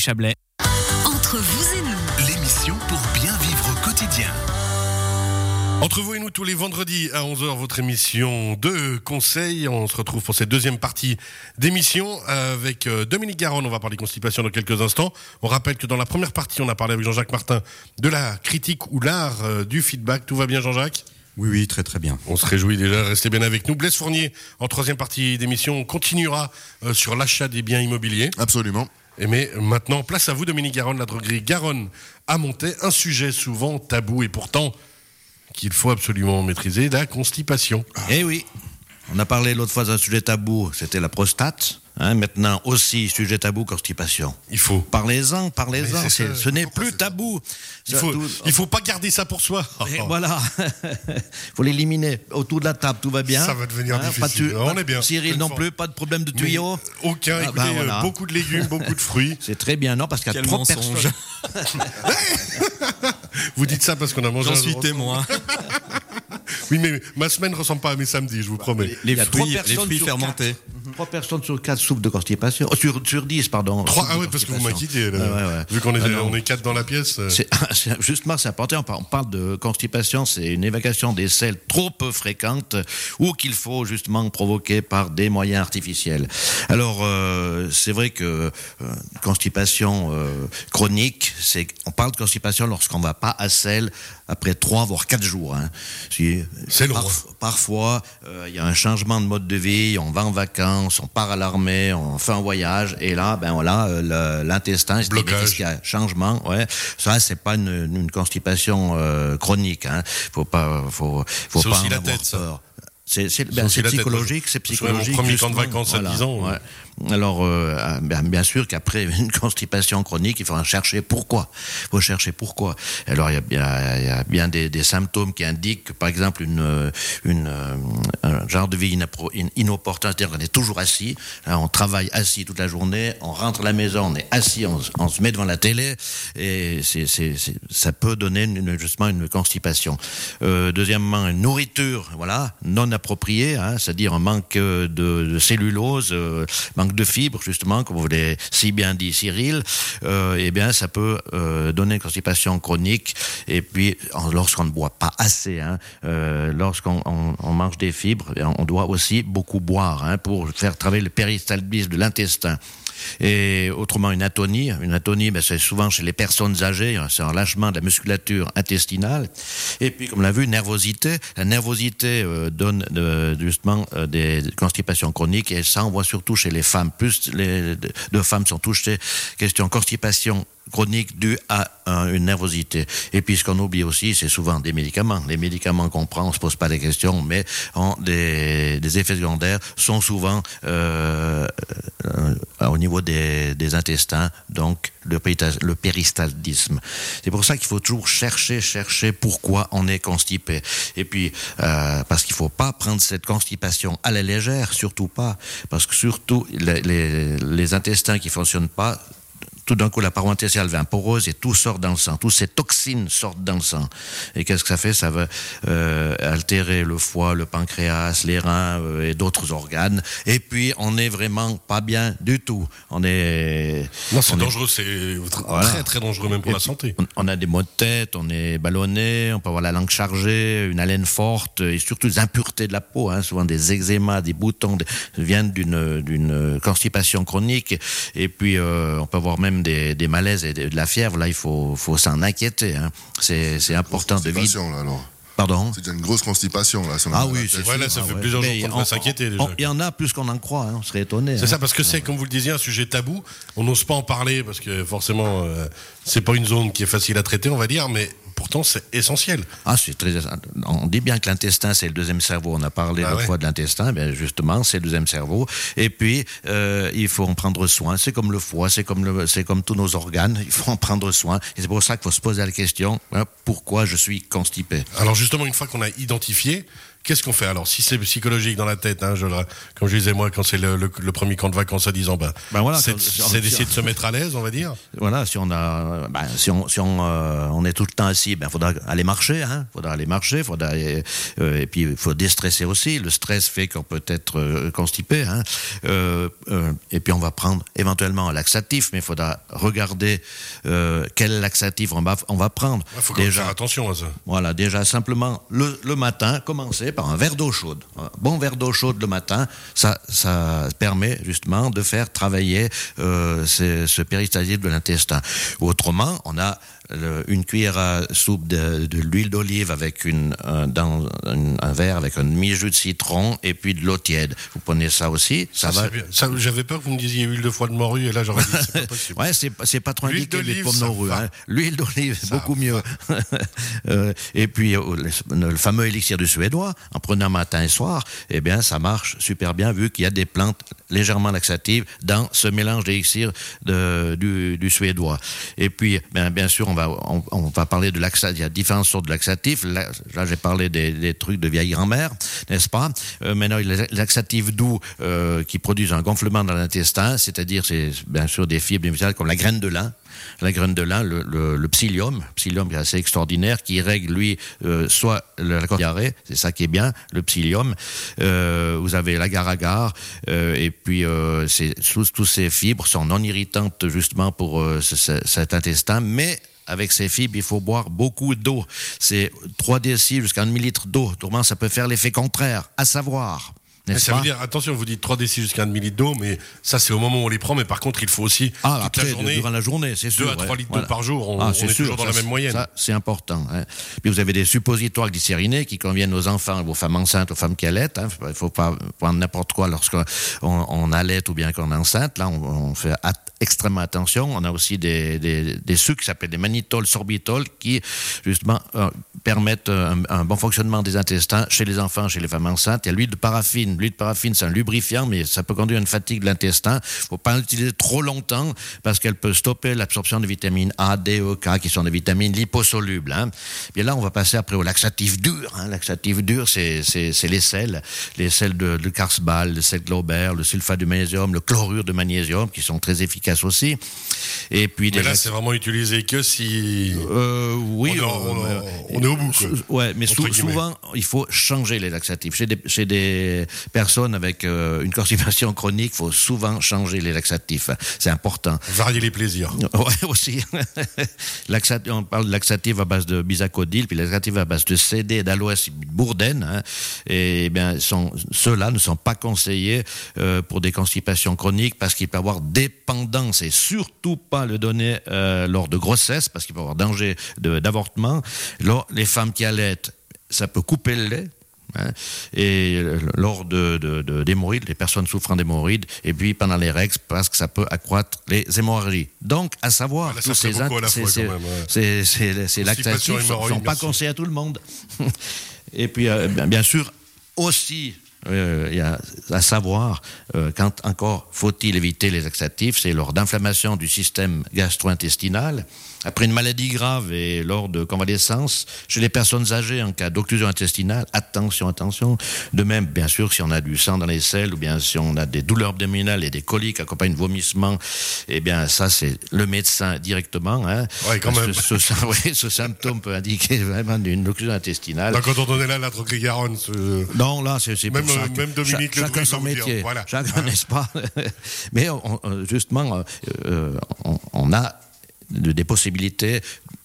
Chablais. Entre vous et nous, L'émission pour bien vivre au quotidien. Entre vous et nous tous les vendredis à 11h, votre émission de conseils. On se retrouve pour cette deuxième partie d'émission avec euh, Dominique Garonne. On va parler constipation dans quelques instants. On rappelle que dans la première partie, on a parlé avec Jean-Jacques Martin de la critique ou l'art euh, du feedback. Tout va bien Jean-Jacques? Oui, oui, très très bien. On se réjouit déjà, restez bien avec nous. Blaise Fournier, en troisième partie d'émission, on continuera euh, sur l'achat des biens immobiliers. Absolument. Et mais maintenant, place à vous, Dominique Garonne, la droguerie Garonne à monter. Un sujet souvent tabou et pourtant qu'il faut absolument maîtriser, la constipation. Eh oui, on a parlé l'autre fois d'un sujet tabou, c'était la prostate. Hein, maintenant aussi, sujet tabou, constipation. Il faut. Parlez-en, parlez-en, ce n'est plus tabou. Il faut, Tout- il faut pas garder ça pour soi. Et voilà, il faut l'éliminer. Autour de la table, tout va bien. Ça va devenir Hein, difficile. pas tu- On pas- est bien. Cyril non forme. plus, pas de problème de Mais tuyau. Aucun. Ah, Écoutez, bah, euh, voilà. beaucoup de légumes, beaucoup de fruits. C'est très bien, non Parce qu'il y a mensonge. personnes. Vous dites ça parce qu'on a mangé J'en suis témoin. Oui, mais ma semaine ressemble pas à mes samedis, je vous promets. Les trois fruits, les fruits fermentés. Trois personnes sur quatre souffrent de constipation. Oh, sur, sur 10, pardon. Trois, ah ouais, parce que vous m'inquiétez. Ouais. Vu qu'on est, Ah non. on est quatre dans la pièce. euh, C'est- c'est- justement, c'est important. On par- On parle de constipation, c'est une évacuation des selles trop peu fréquente ou qu'il faut justement provoquer par des moyens artificiels. Alors, euh, c'est vrai que euh, constipation chronique, c'est on parle de constipation lorsqu'on va pas à selle après trois voire quatre jours. hein. C'est long, parf- Parfois, il y a un changement de mode de vie, on va en vacances, on part à l'armée, on fait un voyage, et là, ben voilà, euh, l'intestin, c'est y a Changement, ouais. Ça, c'est pas une, une constipation euh, chronique. Hein. Faut pas, faut, faut pas en la avoir tête, peur. C'est ben, c'est psychologique, c'est de mon psychologique. premier camp de vacances à 10 ans, ouais. ouais. Alors, euh, bien, bien sûr qu'après une constipation chronique, il faut chercher pourquoi. Il faut chercher pourquoi. Alors, il y a bien, des, symptômes qui indiquent, que, par exemple, une, une, euh, un genre de vie inopportun, c'est-à-dire qu'on est toujours assis, hein, on travaille assis toute la journée, on rentre à la maison, on est assis, on, se- met devant la télé, et ça peut donner justement une constipation. Euh, deuxièmement, une nourriture, voilà, non appropriée, hein, c'est-à-dire un manque euh, de, cellulose, manque de fibres, justement, comme vous l'avez si bien dit Cyril, euh, eh bien, ça peut euh, donner une constipation chronique. Et puis, lorsqu'on ne boit pas assez, hein, euh, lorsqu'on on, on mange des fibres, eh, on doit aussi beaucoup boire hein, pour faire travailler le péristaltisme de l'intestin. Et autrement, une atonie. Une atonie, ben, c'est souvent chez les personnes âgées, hein, c'est un lâchement de la musculature intestinale. Et puis, comme on l'a vu, nervosité. La nervosité euh, donne euh, justement euh, des constipations chroniques et ça, on voit surtout chez les femmes. Plus les de femmes sont touchées, question constipation chronique due à une nervosité. Et puis ce qu'on oublie aussi, c'est souvent des médicaments. Les médicaments qu'on prend, on se pose pas des questions, mais ont des, effets secondaires sont souvent euh, euh, au niveau des, intestins, donc le, le péristaltisme. C'est pour ça qu'il faut toujours chercher, chercher pourquoi on est constipé. Et puis, euh, parce qu'il faut pas prendre cette constipation à la légère, surtout pas, parce que surtout les, les, les intestins qui fonctionnent pas, tout d'un coup, la paroi intestinale devient poreuse et tout sort dans le sang. Toutes ces toxines sortent dans le sang. Et qu'est-ce que ça fait? Ça va euh, altérer le foie, le pancréas, les reins euh, et d'autres organes. Et puis, on n'est vraiment pas bien du tout. On est. Non, c'est est- dangereux, c'est Voilà. très très dangereux même pour Et la santé. On, a des maux de tête, on est ballonné, on peut avoir la langue chargée, une haleine forte et surtout des impuretés de la peau, hein, souvent des eczémas, des boutons, des, viennent d'une d'une constipation chronique. Et puis euh, on peut avoir même des, des malaises et de, de la fièvre. Là, il faut, faut s'en inquiéter. Hein. C'est c'est important de. Constipation, là, alors. Pardon? C'est déjà une grosse constipation, là. Ah oui, c'est là, sûr. ça Ah fait ouais. plusieurs jours Mais qu'on on- devrait s'inquiéter, déjà. on- Il y en a plus qu'on en croit, hein, on serait étonné. C'est hein. ça, parce que c'est, comme vous le disiez, un sujet tabou. On n'ose pas en parler parce que forcément, euh, c'est pas une zone qui est facile à traiter, on va dire, mais pourtant c'est essentiel. Ah, c'est très. On dit bien que l'intestin, c'est le deuxième cerveau. On a parlé Ah l'autre ouais. fois de l'intestin. Bien, justement, c'est le deuxième cerveau. Et puis, euh, il faut en prendre soin. C'est comme le foie, c'est comme le, c'est comme tous nos organes. Il faut en prendre soin. Et c'est pour ça qu'il faut se poser la question hein, pourquoi je suis constipé? Alors justement, une fois qu'on a identifié Qu'est-ce qu'on fait alors? Si c'est psychologique dans la tête, hein, je, comme je disais moi, quand c'est le, premier camp de vacances à 10 ans, ben, ben voilà, c'est d'essayer de se mettre à l'aise, on va dire. Voilà, si on a, ben, si on, si on, euh, on, est tout le temps assis, ben faudra aller marcher, hein, faudra aller marcher, faudra euh, et puis il faut déstresser aussi. Le stress fait qu'on peut être euh, constipé, hein, et puis on va prendre éventuellement un laxatif, mais il faudra regarder quel laxatif on va, on va prendre. Il faut déjà faire attention à ça. Voilà, déjà simplement le, le matin, commencer par un verre d'eau chaude. Un bon verre d'eau chaude le matin, ça, ça permet justement de faire travailler euh, ce péristaltisme de l'intestin. Autrement, on a une cuillère à soupe de, l'huile d'olive avec une, un, dans un, verre avec un demi-jus de citron et puis de l'eau tiède. Vous prenez ça aussi, ça, va. J'avais peur que vous me disiez huile de foie de morue et là j'aurais dit c'est pas possible. ouais, c'est pas trop indiqué les pommes de morue. Hein. L'huile d'olive, beaucoup mieux. euh, et puis euh, le, fameux élixir du suédois, en prenant matin et soir, eh bien ça marche super bien vu qu'il y a des plantes légèrement laxatives dans ce mélange d'élixir du, du suédois. Et puis, bien, bien sûr, on va on, va parler de laxatif. Il y a différentes sortes de laxatifs. Là, j'ai parlé des, trucs de vieille grand-mère, n'est-ce pas? Euh, Maintenant, les laxatifs doux euh, qui produisent un gonflement dans l'intestin, c'est-à-dire, c'est bien sûr des fibres comme la graine de lin la graine de lin, le, psyllium, psyllium est assez extraordinaire, qui règle lui euh, soit la diarrhée, c'est ça qui est bien, le psyllium. Euh, vous avez l'agar-agar, euh, et puis tous, ces fibres sont non irritantes justement pour cet intestin, mais avec ces fibres, il faut boire beaucoup d'eau. C'est 3 décilitres jusqu'à 1 millilitre d'eau. Autrement, ça peut faire l'effet contraire, à savoir ça veut dire, attention, vous dites 3 décilitres jusqu'à 1 millilitre d'eau, mais ça c'est au moment où on les prend, mais par contre il faut aussi ah, toute la journée, durant la journée, c'est sûr. 2 à 3 litres d'eau par jour, on, ah, est, toujours dans la même moyenne. Ça, c'est important. Hein. Puis vous avez des suppositoires glycérinés qui conviennent aux enfants, aux femmes enceintes, aux femmes qui allaitent. Hein. Il ne faut pas prendre n'importe quoi lorsqu'on on allait ou bien qu'on est enceinte. Là, on, fait extrêmement attention. On a aussi des, des, des sucres qui s'appellent des mannitol, sorbitol, qui justement euh, permettent un, un, bon fonctionnement des intestins chez les enfants, chez les femmes enceintes. Il y a l'huile de paraffine. L'huile de paraffine, c'est un lubrifiant, mais ça peut conduire à une fatigue de l'intestin. Il faut pas l'utiliser trop longtemps parce qu'elle peut stopper l'absorption de vitamines A, D, E, K, qui sont des vitamines liposolubles. Hein. Bien là, on va passer après au laxatif dur. Hein. Laxatif dur, c'est les sels, les sels de, de Karsbal, le sel Glauber, le sulfate de magnésium, le chlorure de magnésium, qui sont très efficaces aussi. Et puis mais là, c'est vraiment utilisé que si. Euh, oui, on, est au bout. Ouais, mais souvent, il faut changer les laxatifs. Chez des, chez des personnes avec euh, une constipation chronique, il faut souvent changer les laxatifs. C'est important. Varier les plaisirs. Ouais, aussi. on parle de laxatifs à base de bisacodil, puis laxatifs à base de CD, d'aloès, bourdaine. Hein, et bien, ceux-là ne sont pas conseillés euh, pour des constipations chroniques parce qu'il peut y avoir dépendance et surtout pas le donner euh, lors de grossesse parce qu'il peut y avoir danger d'avortement. Les femmes qui allaitent, ça peut couper le lait. Hein, et lors de, d'hémorroïdes, les personnes souffrant d'hémorroïdes, et puis pendant les règles, parce que ça peut accroître les hémorragies. Donc, à savoir, tous ces, ces, laxatifs ne sont, pas conseillés à tout le monde. et puis, euh, bien sûr, aussi euh, y a à savoir, euh, quand encore faut-il éviter les laxatifs, c'est lors d'inflammation du système gastro-intestinal, après une maladie grave et lors de convalescence, chez les personnes âgées en cas d'occlusion intestinale, attention, attention. De même, bien sûr, si on a du sang dans les selles ou bien si on a des douleurs abdominales et des coliques accompagnés de vomissements, eh bien, ça, c'est le médecin directement. Hein, oui, quand même. Ce, ce, symptôme peut indiquer vraiment une occlusion intestinale. quand on donnait là la trochée-garonne. Non, là, c'est même, Même Dominique Cha chacun son métier. Voilà. Chacun, n'est-ce pas Mais justement, euh, euh, on, on a des possibilités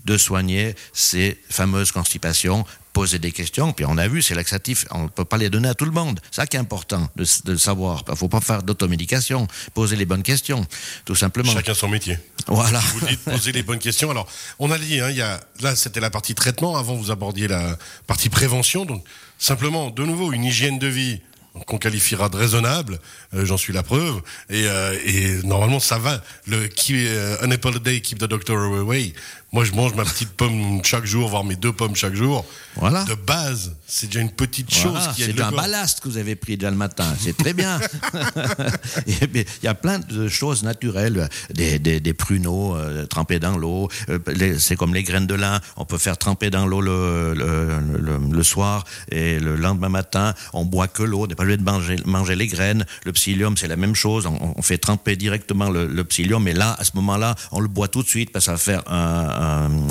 de soigner ces fameuses constipations poser des questions, puis on a vu, c'est laxatif, on ne peut pas les donner à tout le monde. Ça qui est important de, le savoir. Il ne faut pas faire d'automédication, poser les bonnes questions, tout simplement. Chacun son métier. Voilà. Vous dites poser les bonnes questions. Alors, on a dit, hein, il y a, là, c'était la partie traitement. Avant, vous abordiez la partie prévention. Donc, simplement, de nouveau, une hygiène de vie qu'on qualifiera de raisonnable, euh, j'en suis la preuve, et, euh, et normalement ça va. Le qui euh, an apple a day keep the doctor away. Moi, je mange ma petite pomme chaque jour, voire mes deux pommes chaque jour. Voilà. De base, c'est déjà une petite Voilà, chose qui c'est un corps. ballast que vous avez pris déjà le matin, c'est très bien. Et Il y a plein de choses naturelles, des, des, des pruneaux euh, trempés dans l'eau, euh, c'est comme les graines de lin, on peut faire tremper dans l'eau le, le, le- le soir et le lendemain matin, on boit que l'eau, on n'est pas obligé de manger, manger les graines. Le psyllium, c'est la même chose, on, on fait tremper directement le, psyllium, mais là, à ce moment-là, on le boit tout de suite parce que ça va faire un, un-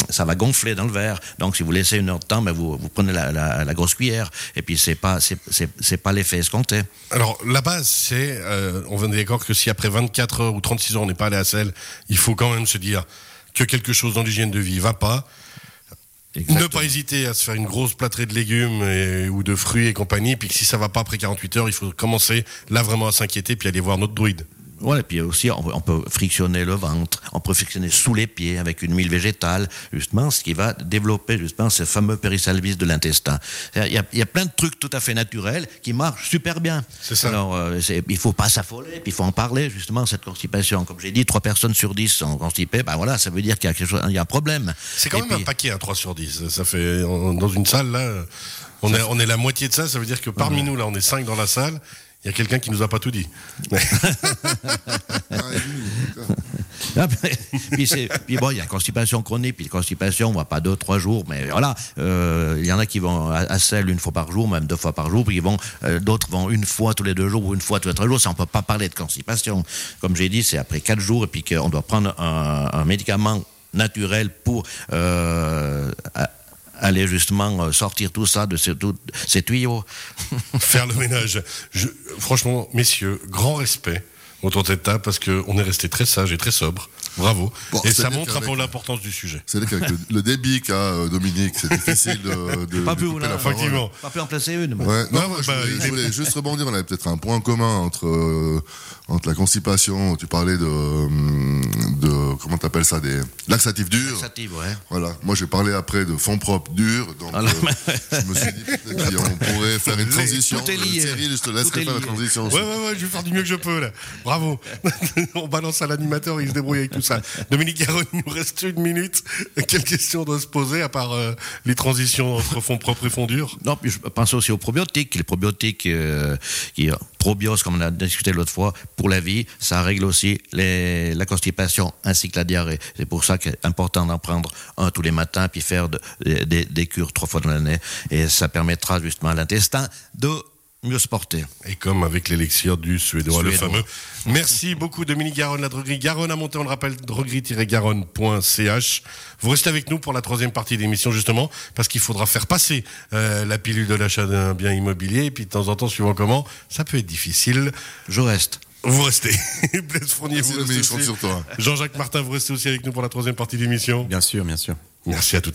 ça va gonfler dans le verre. Donc, si vous laissez une heure de temps, ben, vous, vous prenez la, la, la grosse cuillère et puis c'est pas, c'est, pas l'effet escompté. Alors, la base, c'est, euh, on est d'accord que si après 24 heures ou 36 heures on n'est pas allé à selle, il faut quand même se dire que quelque chose dans l'hygiène de vie va pas. Ne pas hésiter à se faire une grosse plâtrée de légumes et- ou de fruits et compagnie, puis que si ça va pas après 48 heures, il faut commencer là vraiment à s'inquiéter puis aller voir notre druide. Et puis aussi, on, on peut frictionner le ventre, on peut frictionner sous les pieds avec une huile végétale, justement, ce qui va développer justement ce fameux périsalvis de l'intestin. Il y, a, il y a plein de trucs tout à fait naturels qui marchent super bien. C'est ça. Alors, euh, il faut pas s'affoler, puis il faut en parler, justement, cette constipation. Comme j'ai dit, trois personnes sur dix sont constipées, ben voilà, ça veut dire qu'il y a, quelque chose, il y a un problème. C'est quand Et même puis- un paquet à 3 sur 10. Ça fait, on- dans une salle, là, on est, on est la moitié de ça. Ça veut dire que parmi nous, là, on est 5 dans la salle. Il y a quelqu'un qui nous a pas tout dit. Ah, puis- bon, il y a constipation chronique, puis constipation, on va pas deux, trois jours, mais voilà, euh, il y en a qui vont à, selle une fois par jour, même deux fois par jour, puis vont, euh, d'autres vont une fois tous les deux jours ou une fois tous les trois jours. Ça, on peut pas parler de constipation. Comme j'ai dit, c'est après quatre jours, et puis qu'on doit prendre un, médicament naturel pour euh, aller justement euh, sortir tout ça de ces, tout- ces tuyaux. Faire le ménage. Je- franchement, messieurs, grand respect autour de cette table parce qu'on est resté très sage et très sobre. Bravo. Bon, et ça montre un peu l'importance du sujet. C'est-à-dire qu'avec le, le débit qu'a euh, Dominique, c'est difficile de, de, Pas pu, la. Effectivement. Pas pu en placer une. Ouais, non, je, bah, voulais, je juste rebondir. On avait peut-être un point commun entre euh, entre la constipation. Tu parlais de de comment t'appelles ça des laxatifs durs. Laxative, ouais. Voilà. Moi, j'ai parlé après de fonds propres durs. Donc, Voilà. euh, je me suis dit peut-être qu'on pourrait faire une transition. Tout est lié. Thierry, je te Tout laisserai est faire la lié. transition. aussi. Ouais, ouais, ouais, je vais faire du mieux que je peux, là. Bravo. on balance à l'animateur, il se débrouille avec tout ça. Dominique Garonne, il nous reste une minute. Quelle question on doit se poser, à part euh, les transitions entre fonds propres et fonds durs? Non, puis je pense aussi aux probiotiques. Les probiotiques, euh, qui probios, comme on a discuté l'autre fois, pour la vie, ça règle aussi les, la constipation ainsi que la diarrhée. C'est pour ça qu'il est important d'en prendre un tous les matins, puis faire de- des- des cures trois fois dans l'année. Et ça permettra justement à l'intestin de mieux se porter. Et comme avec l'élixir du suédois, le fameux. Merci beaucoup Dominique Garonne, la droguerie Garonne à monter, on le rappelle, droguerie-garonne.ch. Vous restez avec nous pour la troisième partie de l'émission justement, parce qu'il faudra faire passer euh, la pilule de l'achat d'un bien immobilier, et puis de temps en temps, suivant comment, ça peut être difficile. Je reste. Vous restez. Blaise Fournier, vous restez. Jean-Jacques Martin, vous restez aussi avec nous pour la troisième partie de l'émission. Bien sûr, bien sûr. Merci à tout